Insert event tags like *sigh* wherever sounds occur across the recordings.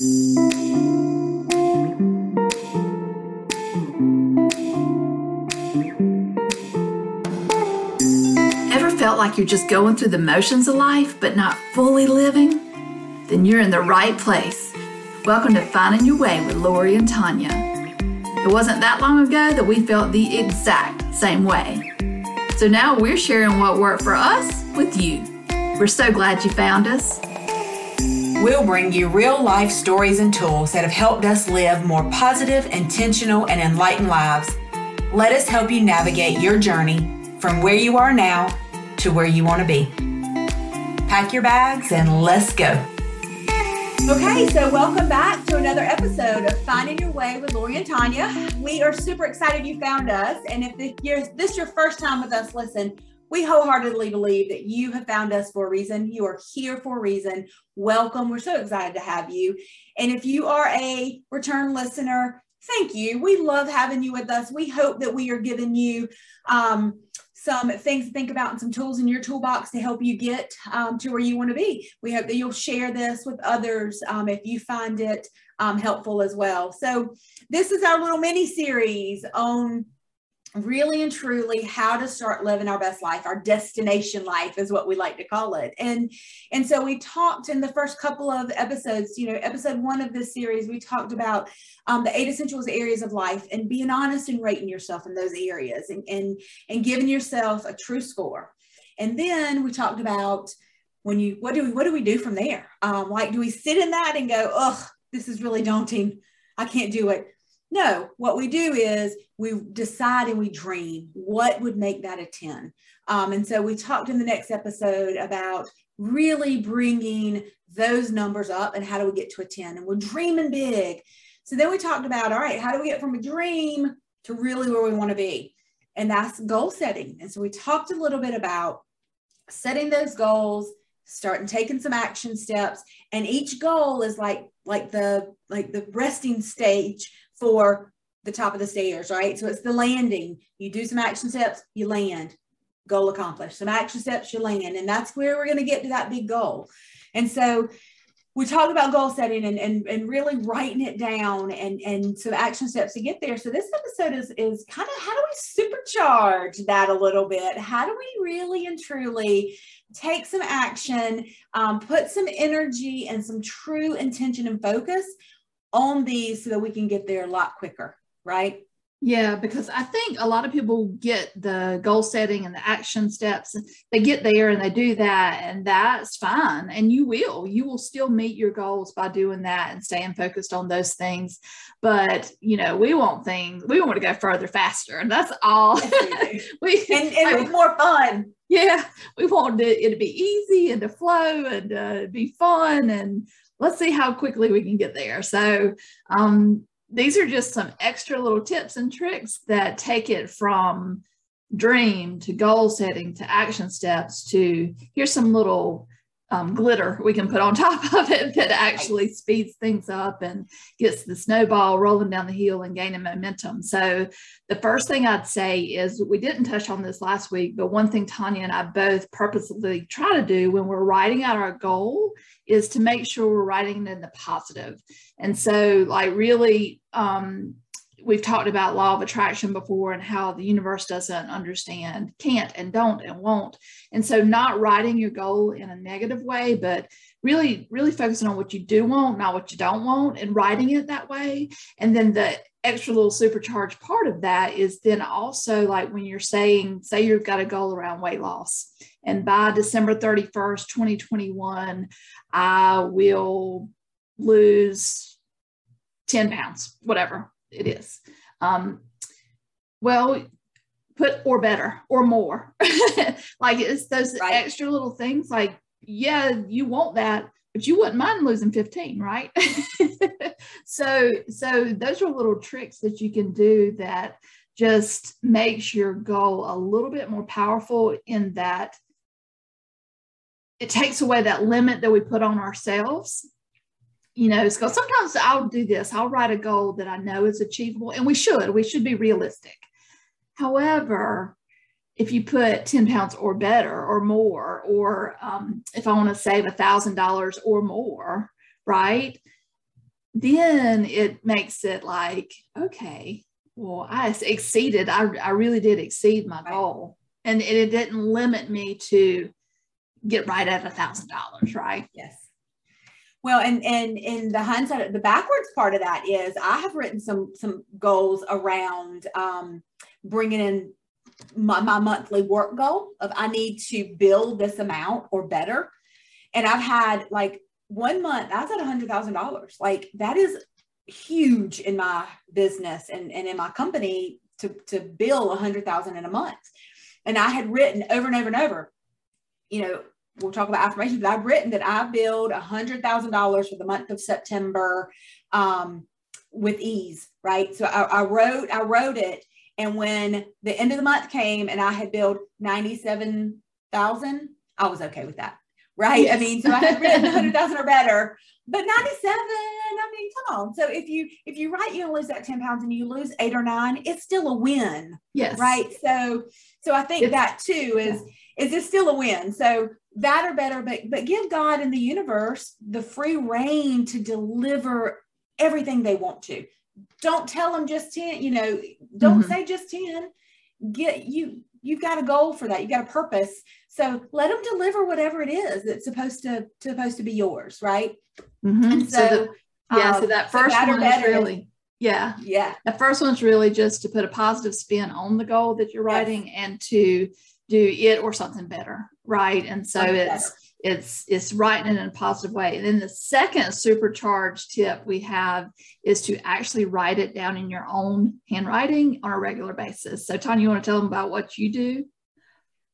Ever felt like you're just going through the motions of life but not fully living? Then you're in the right place. Welcome to Finding Your Way with Lori and Tanya. It wasn't that long ago that we felt the exact same way. So now we're sharing what worked for us with you. We're so glad you found us. We'll bring you real life stories and tools that have helped us live more positive, intentional, and enlightened lives. Let us help you navigate your journey from where you are now to where you want to be. Pack your bags and let's go. Okay, so welcome back to another episode of Finding Your Way with Lori and Tanya. We are super excited you found us. And if this is your first time with us, listen, we wholeheartedly believe that you have found us for a reason. You are here for a reason. Welcome. We're so excited to have you. And if you are a return listener, thank you. We love having you with us. We hope that we are giving you um, some things to think about and some tools in your toolbox to help you get um, to where you want to be. We hope that you'll share this with others um, if you find it um, helpful as well. So, this is our little mini series on really and truly how to start living our best life our destination life is what we like to call it. And and so we talked in the first couple of episodes you know episode one of this series we talked about um, the eight essentials areas of life and being honest and rating yourself in those areas and and and giving yourself a true score. And then we talked about when you what do we what do we do from there? Um, like do we sit in that and go oh this is really daunting. I can't do it no, what we do is we decide and we dream what would make that a 10. Um, and so we talked in the next episode about really bringing those numbers up and how do we get to a 10. And we're dreaming big. So then we talked about, all right, how do we get from a dream to really where we want to be? And that's goal setting. And so we talked a little bit about setting those goals, starting taking some action steps. And each goal is like like the like the resting stage for the top of the stairs, right? So it's the landing. You do some action steps, you land, goal accomplished. Some action steps, you land. And that's where we're going to get to that big goal. And so we talk about goal setting and, and, and really writing it down and, and some action steps to get there. So this episode is, is kind of how do we supercharge that a little bit? How do we really and truly take some action, um, put some energy and some true intention and focus on these so that we can get there a lot quicker, right? Yeah, because I think a lot of people get the goal setting and the action steps. They get there and they do that, and that's fine. And you will, you will still meet your goals by doing that and staying focused on those things. But you know, we want things, we want to go further, faster, and that's all. *laughs* we and, and I, more fun. Yeah, we want it, it to be easy and to flow and uh, be fun and let's see how quickly we can get there. So um, these are just some extra little tips and tricks that take it from dream to goal setting to action steps to here's some little um, glitter we can put on *laughs* top of it that actually speeds things up and gets the snowball rolling down the hill and gaining momentum. So, the first thing I'd say is we didn't touch on this last week, but one thing Tanya and I both purposely try to do when we're writing out our goal is to make sure we're writing it in the positive. And so, like, really, um, we've talked about law of attraction before and how the universe doesn't understand can't and don't and won't. And so not writing your goal in a negative way but really really focusing on what you do want not what you don't want and writing it that way. And then the extra little supercharged part of that is then also like when you're saying say you've got a goal around weight loss and by december 31st 2021 i will lose 10 pounds whatever it is. Um, well, put or better or more. *laughs* like it's those right. extra little things. Like, yeah, you want that, but you wouldn't mind losing 15, right? *laughs* so, so those are little tricks that you can do that just makes your goal a little bit more powerful in that it takes away that limit that we put on ourselves you know, because sometimes I'll do this. I'll write a goal that I know is achievable, and we should. We should be realistic. However, if you put 10 pounds or better or more, or um, if I want to save a thousand dollars or more, right? then it makes it like, okay, well, I exceeded, I, I really did exceed my goal. And it didn't limit me to get right at a thousand dollars, right? Yes. Well, and and in the hindsight, the backwards part of that is I have written some some goals around um, bringing in my, my monthly work goal of I need to build this amount or better, and I've had like one month I was at a hundred thousand dollars. Like that is huge in my business and, and in my company to to bill a hundred thousand in a month. And I had written over and over and over, you know, we'll talk about affirmations, but I've written that I billed a hundred thousand dollars for the month of September um, with ease, right? So I, I wrote, I wrote it. And when the end of the month came and I had billed 97,000, I was okay with that. Right. Yes. I mean, so I had written 100,000 or better, but 97, I mean, come on. So if you, if you write, you lose that 10 pounds and you lose eight or nine, it's still a win. Yes. Right. So, so I think it's, that too is, yeah. is this still a win? So that or better, but but give God and the universe the free reign to deliver everything they want to. Don't tell them just 10, you know, don't mm-hmm. say just 10. Get you you've got a goal for that. You've got a purpose. So let them deliver whatever it is that's supposed to supposed to be yours, right? Mm-hmm. And so, so the, yeah, um, so that first so one is really yeah. Yeah. The first one's really just to put a positive spin on the goal that you're writing yes. and to do it or something better right? And so it's better. it's it's writing it in a positive way. And then the second supercharged tip we have is to actually write it down in your own handwriting on a regular basis. So tanya you want to tell them about what you do?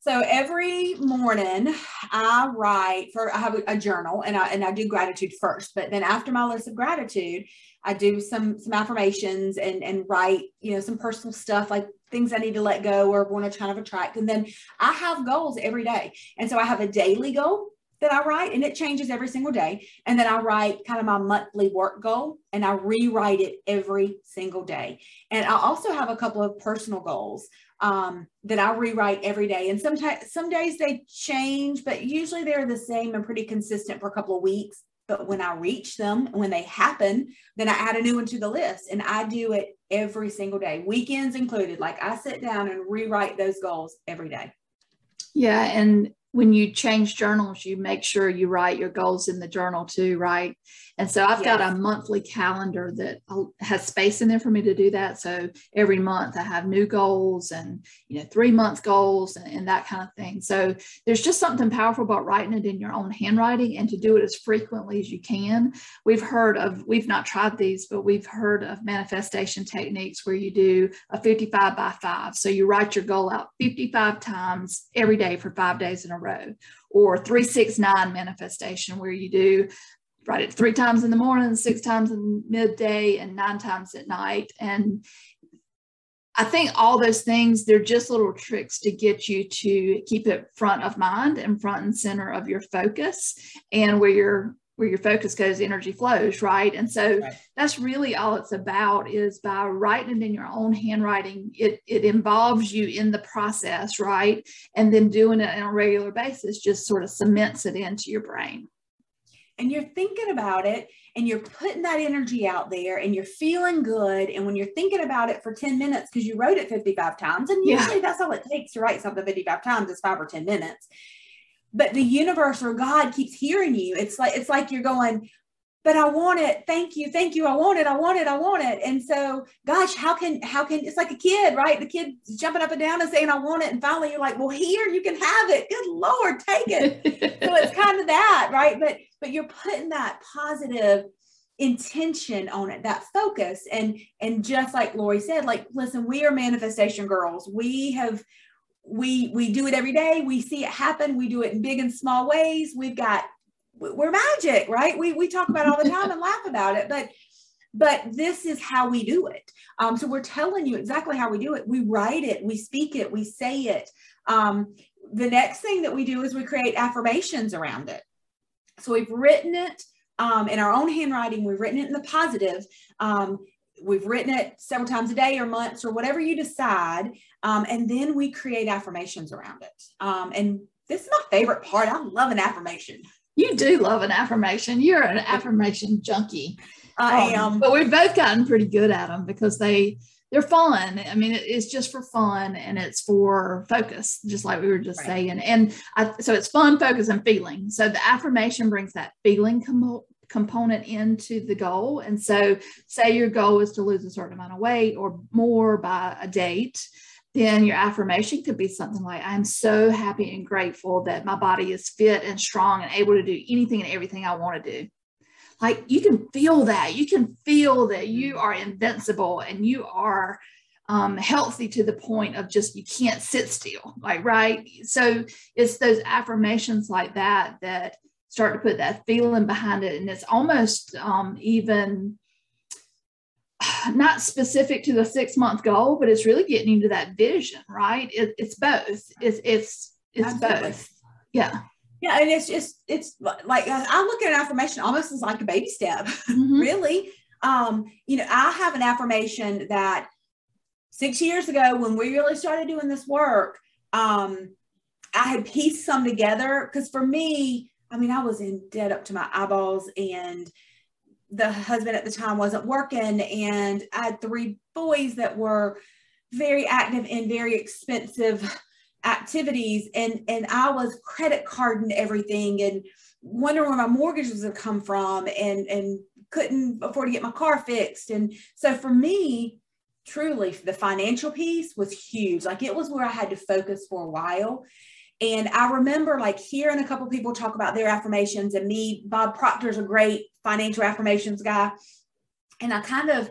So every morning I write for I have a journal and I and I do gratitude first, but then after my list of gratitude, I do some some affirmations and and write, you know, some personal stuff like things I need to let go or want to kind of attract. And then I have goals every day. And so I have a daily goal that I write and it changes every single day. And then I write kind of my monthly work goal and I rewrite it every single day. And I also have a couple of personal goals um, that I rewrite every day. And sometimes some days they change, but usually they're the same and pretty consistent for a couple of weeks. But when I reach them, when they happen, then I add a new one to the list and I do it every single day, weekends included. Like I sit down and rewrite those goals every day. Yeah. And when you change journals, you make sure you write your goals in the journal too, right? And so I've yes. got a monthly calendar that has space in there for me to do that. So every month I have new goals and, you know, three month goals and, and, that kind of thing. So there's just something powerful about writing it in your own handwriting and to do it as frequently as you can. We've heard of, we've not tried these, but we've heard of manifestation techniques where you do a 55 by five. So you write your goal out 55 times every day for five days in a row or 369 manifestation where you do write it three times in the morning, six times in midday, and nine times at night. And I think all those things, they're just little tricks to get you to keep it front of mind and front and center of your focus and where your where your focus goes, energy flows, right? And so right. that's really all it's about is by writing it in your own handwriting, it it involves you in the process, right? And then doing it on a regular basis just sort of cements it into your brain and you're thinking about it and you're putting that energy out there and you're feeling good. And when you're thinking about it for 10 minutes, because you wrote it 55 times, and usually yeah. that's all it takes to write something 55 times is five or 10 minutes. But the universe or God keeps hearing you. It's like it's like you're going, but I want it. Thank you. Thank you. I want it. I want it. I want it. And so, gosh, how can, how can, it's like a kid, right? The kid jumping up and down and saying, I want it. And finally you're like, well, here, you can have it. Good Lord, take it. so it's *laughs* kind of that, right? But, but you're putting that positive intention on it, that focus. And, and just like Lori said, like, listen, we are manifestation girls. We have, we, we do it every day. We see it happen. We do it in big and small ways. We've got we're magic, right? We we talk about all the time and laugh about it, but but this is how we do it. Um, so we're telling you exactly how we do it. We write it, we speak it, we say it. Um, the next thing that we do is we create affirmations around it. So we've written it um, in our own handwriting. We've written it in the positive. We've written it several times a day or months or whatever you decide. Um, and then we create affirmations around it. Um, and this is my favorite part. I love an affirmation. You do love an affirmation. You're an affirmation junkie. I Um, am. but we've both gotten pretty good at them because they they're fun. I mean, it's just for fun and it's for focus, just like we were just Right. saying. And I, so it's fun, focus, and feeling. So the affirmation brings that feeling compo- component into the goal. And so, say your goal is to lose a certain amount of weight or more by a date. Then your affirmation could be something like, I'm so happy and grateful that my body is fit and strong and able to do anything and everything I want to do like you can feel that you can feel that you are invincible and you are um, healthy to the point of just you can't sit still like right so it's those affirmations like that that start to put that feeling behind it and it's almost um, even *sighs* not specific to the six month goal but it's really getting into that vision right it, it's both it's it's it's Absolutely. both yeah Yeah, and it's just it's like I look at an affirmation almost as like a baby step. *laughs* Mhm. really. Um, you know, I have an affirmation that six years ago when we really started doing this work, um, I had pieced some together because for me, I mean, I was in debt up to my eyeballs and the husband at the time wasn't working and I had three boys that were very active in very expensive activities and and I was credit carding everything and wondering where my mortgage was going to come from and and couldn't afford to get my car fixed. And so for me truly the financial piece was huge. Like it was where I had to focus for a while and I remember like hearing a couple people talk about their affirmations and me Bob Proctor's a great financial affirmations guy and I kind of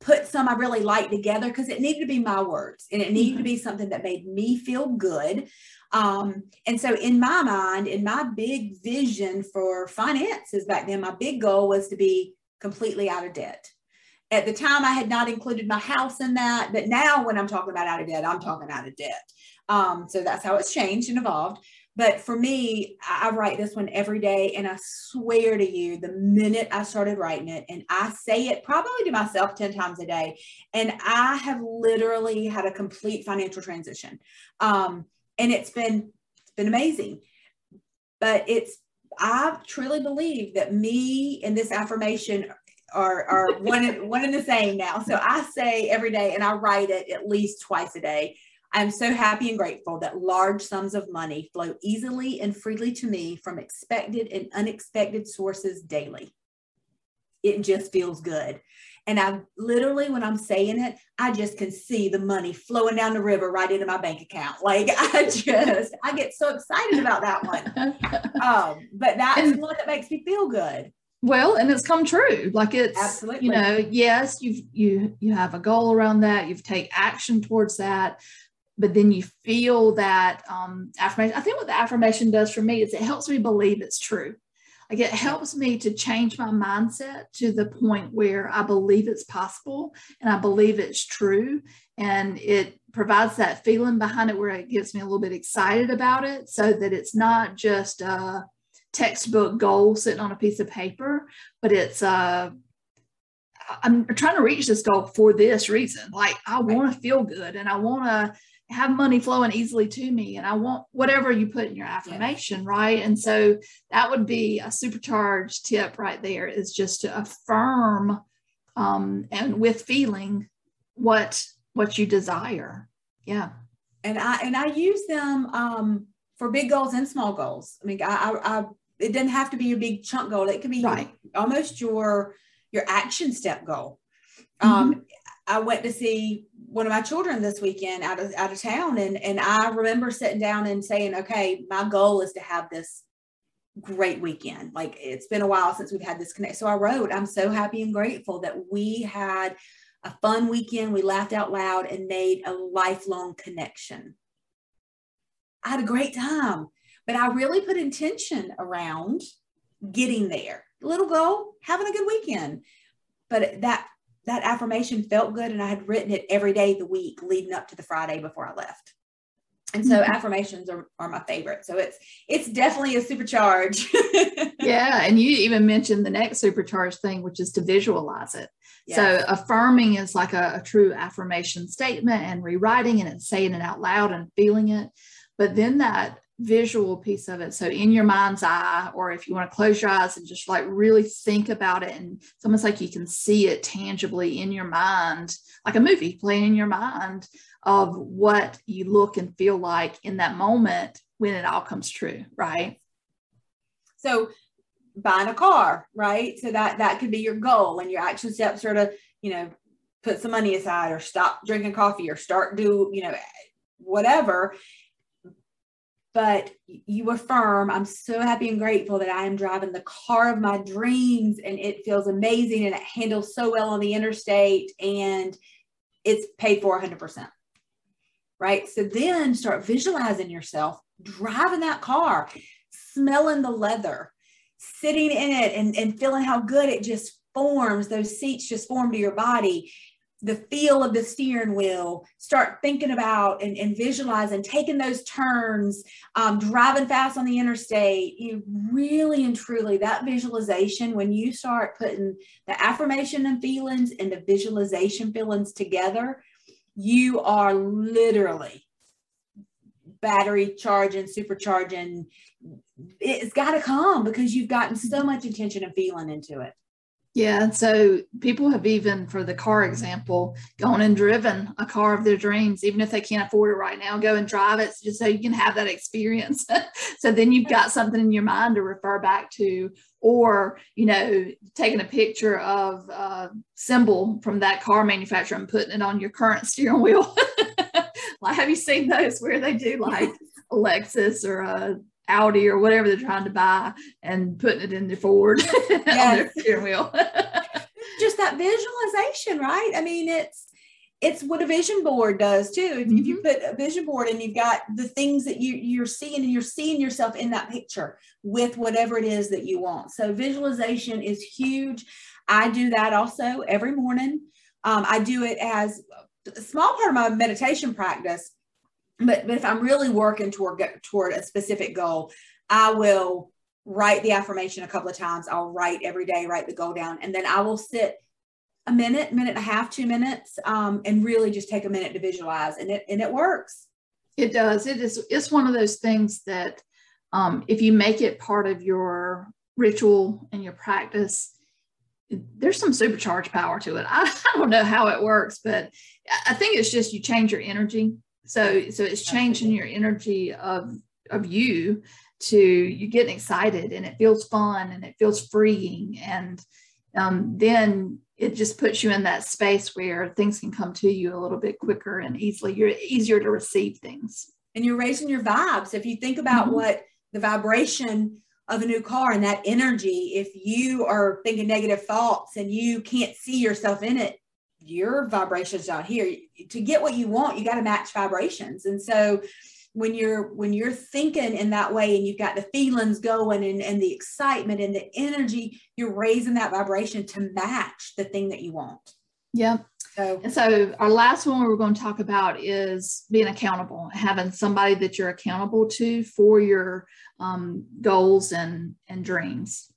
put some I really liked together because it needed to be my words and it needed to be something that made me feel good. Um, and so, in my mind, in my big vision for finances back then, my big goal was to be completely out of debt. At the time, I had not included my house in that, but now when I'm talking about out of debt, I'm talking out of debt. Um, so that's how it's changed and evolved. But for me, I write this one every day, and I swear to you, the minute I started writing it, and I say it probably to myself 10 times a day, and I have literally had a complete financial transition. Um, and it's been it's been amazing. But it's I truly believe that me and this affirmation are, are one, *laughs* one and the same now. So I say every day, and I write it at least twice a day. I'm so happy and grateful that large sums of money flow easily and freely to me from expected and unexpected sources daily. It just feels good. And I literally, when I'm saying it, I just can see the money flowing down the river right into my bank account. *laughs* Like I just, I get so excited about that one. *laughs* Um, but that's And- one that makes me feel good. well and it's come true like it's Absolutely. you know yes you've you you have a goal around that you've take action towards that but then you feel that um affirmation. I think what the affirmation does for me is it helps me believe it's true. Like it helps me to change my mindset to the point where i believe it's possible and i believe it's true. And it provides that feeling behind it where it gets me a little bit excited about it so that it's not just a textbook goal sitting on a piece of paper but it's uh I'm trying to reach this goal for this reason. Like I want to feel good and I want to have money flowing easily to me and I want whatever you put in your affirmation, right? And so that would be a supercharged tip right there is just to affirm um, and with feeling what what you desire. Yeah. and I and I use them um, for big goals and small goals. I mean, I, I, I it doesn't have to be a big chunk goal. It can be Right. almost your your action step goal. Um, I went to see one of my children this weekend out of out of town, and and I remember sitting down and saying, okay, my goal is to have this great weekend. Like it's been a while since we've had this connect. So I wrote, I'm so happy and grateful that we had a fun weekend. We laughed out loud and made a lifelong connection. I had a great time, but I really put intention around getting there. Little goal, having a good weekend. But that that affirmation felt good and I had written it every day the week leading up to the Friday before I left. And so Mhm. affirmations are, are my favorite. So it's it's definitely a supercharge. *laughs* Yeah. And you even mentioned the next supercharge thing, which is to visualize it. So affirming is like a, a true affirmation statement and rewriting and saying it out loud and feeling it. But then that visual piece of it. So in your mind's eye, or if you want to close your eyes and just like really think about it, and it's almost like you can see it tangibly in your mind, like a movie playing in your mind of what you look and feel like in that moment when it all comes true, right? So buying a car, right? So that that could be your goal and your action steps are to, you know, put some money aside or stop drinking coffee or start do, you know, whatever. But you affirm, I'm so happy and grateful that I am driving the car of my dreams and it feels amazing and it handles so well on the interstate and it's paid for 100%. Right. So then start visualizing yourself driving that car, smelling the leather, sitting in it and, and feeling how good it just forms, those seats just form to your body, the feel of the steering wheel, start thinking about and, and visualizing, taking those turns, um, driving fast on the interstate. You really and truly, that visualization, when you start putting the affirmation and feelings and the visualization feelings together, you are literally battery charging, supercharging. It's got to come because you've gotten so much attention and feeling into it. Yeah. So people have even, for the car example, gone and driven a car of their dreams, even if they can't afford it right now, go and drive it just so you can have that experience. *laughs* so then you've got something in your mind to refer back to, or, you know, taking a picture of a symbol from that car manufacturer and putting it on your current steering wheel. *laughs* like, have you seen those where they do like Lexus or a Audi or whatever they're trying to buy and putting it in the Ford yes. *laughs* on their steering wheel. *laughs* Just that visualization, right? I mean, it's it's what a vision board does too. If, mm-hmm. if, you put a vision board and you've got the things that you, you're seeing and you're seeing yourself in that picture with whatever it is that you want. So visualization is huge. I do that also every morning. Um, I do it as a small part of my meditation practice but but if i'm really working toward toward a specific goal i will write the affirmation a couple of times. I'll write every day write the goal down and then i will sit a minute minute and a half two minutes um, and really just take a minute to visualize and it and it works. It does. It is it's one of those things that um, if you make it part of your ritual and your practice there's some supercharged power to it. I, *laughs* I don't know how it works but i think it's just you change your energy so so it's changing your energy of of you to you getting excited and it feels fun and it feels freeing and um, then it just puts you in that space where things can come to you a little bit quicker and easily you're easier to receive things and you're raising your vibes if you think about mm-hmm. what the vibration of a new car and that energy if you are thinking negative thoughts and you can't see yourself in it your vibrations out here. To get what you want you got to match vibrations. And so when you're when you're thinking in that way and you've got the feelings going and, and the excitement and the energy you're raising that vibration to match the thing that you want. Yeah. So, and so our last one we're going to talk about is being accountable having somebody that you're accountable to for your um, goals and and dreams.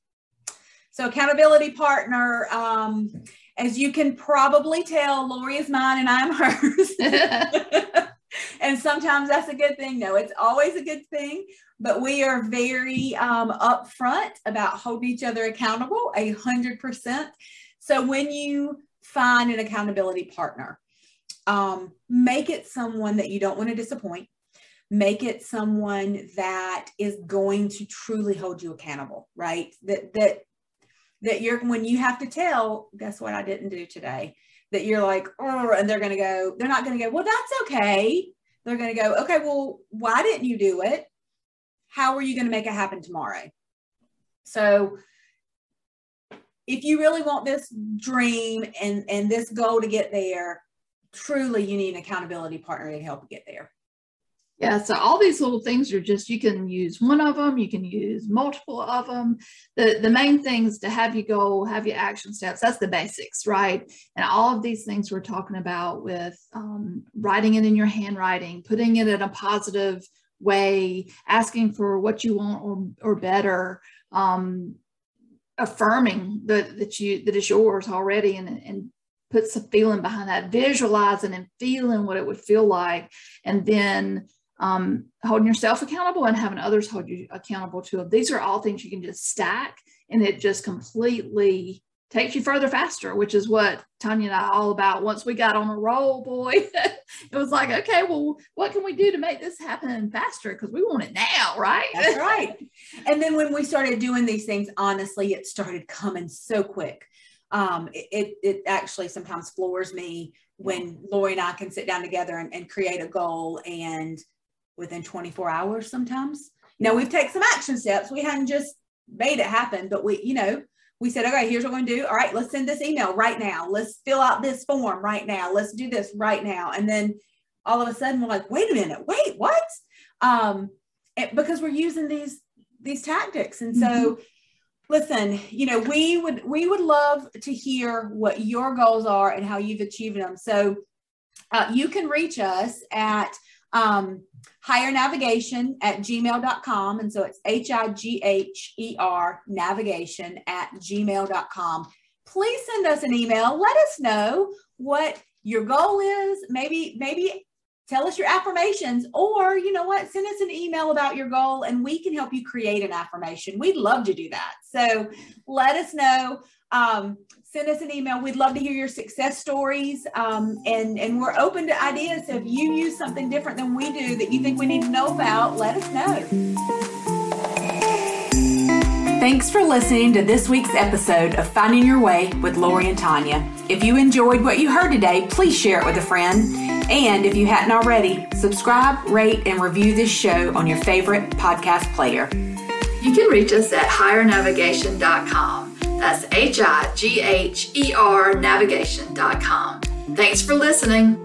So accountability partner um, as you can probably tell, Lori is mine and I'm hers. *laughs* *laughs* and sometimes that's a good thing. No, it's always a good thing. But we are very um, upfront about holding each other accountable, a hundred percent. So when you find an accountability partner, um, make it someone that you don't want to disappoint. Make it someone that is going to truly hold you accountable, right? That that that you're when you have to tell, guess what I didn't do today? That you're like, oh, and they're gonna go, they're not gonna go, well, that's okay. They're gonna go, okay, well, why didn't you do it? How are you gonna make it happen tomorrow? So if you really want this dream and and this goal to get there, truly you need an accountability partner to help you get there. Yeah, so all these little things are just you can use one of them, you can use multiple of them. The the main things to have you go, have your action steps. That's the basics, right? And all of these things we're talking about with um, writing it in your handwriting, putting it in a positive way, asking for what you want or or better, um, affirming that that you that is yours already, and and put some feeling behind that, visualizing and feeling what it would feel like, and then um, holding yourself accountable and having others hold you accountable to These are all things you can just stack and it just completely takes you further faster, which is what Tanya and I are all about. Once we got on a roll, boy, *laughs* it was like, okay, well, what can we do to make this happen faster? Because we want it now, right? That's *laughs* right. And then when we started doing these things, honestly, it started coming so quick. Um, it, it actually sometimes floors me when Lori and I can sit down together and, and create a goal and within 24 hours sometimes. Now we've taken some action steps. We hadn't just made it happen, but we, you know, we said, okay, here's what we're going to do. All right, let's send this email right now. Let's fill out this form right now. Let's do this right now. And then all of a sudden we're like, wait a minute, wait, what? Um, it, because we're using these these tactics. And so mm-hmm. listen, you know, we would we would love to hear what your goals are and how you've achieved them. So uh, you can reach us at um, higher navigation at gmail.com. And so it's H I G H E R navigation at gmail.com. Please send us an email. Let us know what your goal is. Maybe, maybe tell us your affirmations or you know what send us an email about your goal and we can help you create an affirmation we'd love to do that so let us know um, send us an email. We'd love to hear your success stories. Um, and, and we're open to ideas. So if you use something different than we do that you think we need to know about, let us know. Thanks for listening to this week's episode of Finding Your Way with Lori and Tanya. If you enjoyed what you heard today, please share it with a friend. And if you hadn't already, subscribe, rate, and review this show on your favorite podcast player. You can reach us at highernavigation.com. That's H I G H E R navigation.com. Thanks for listening.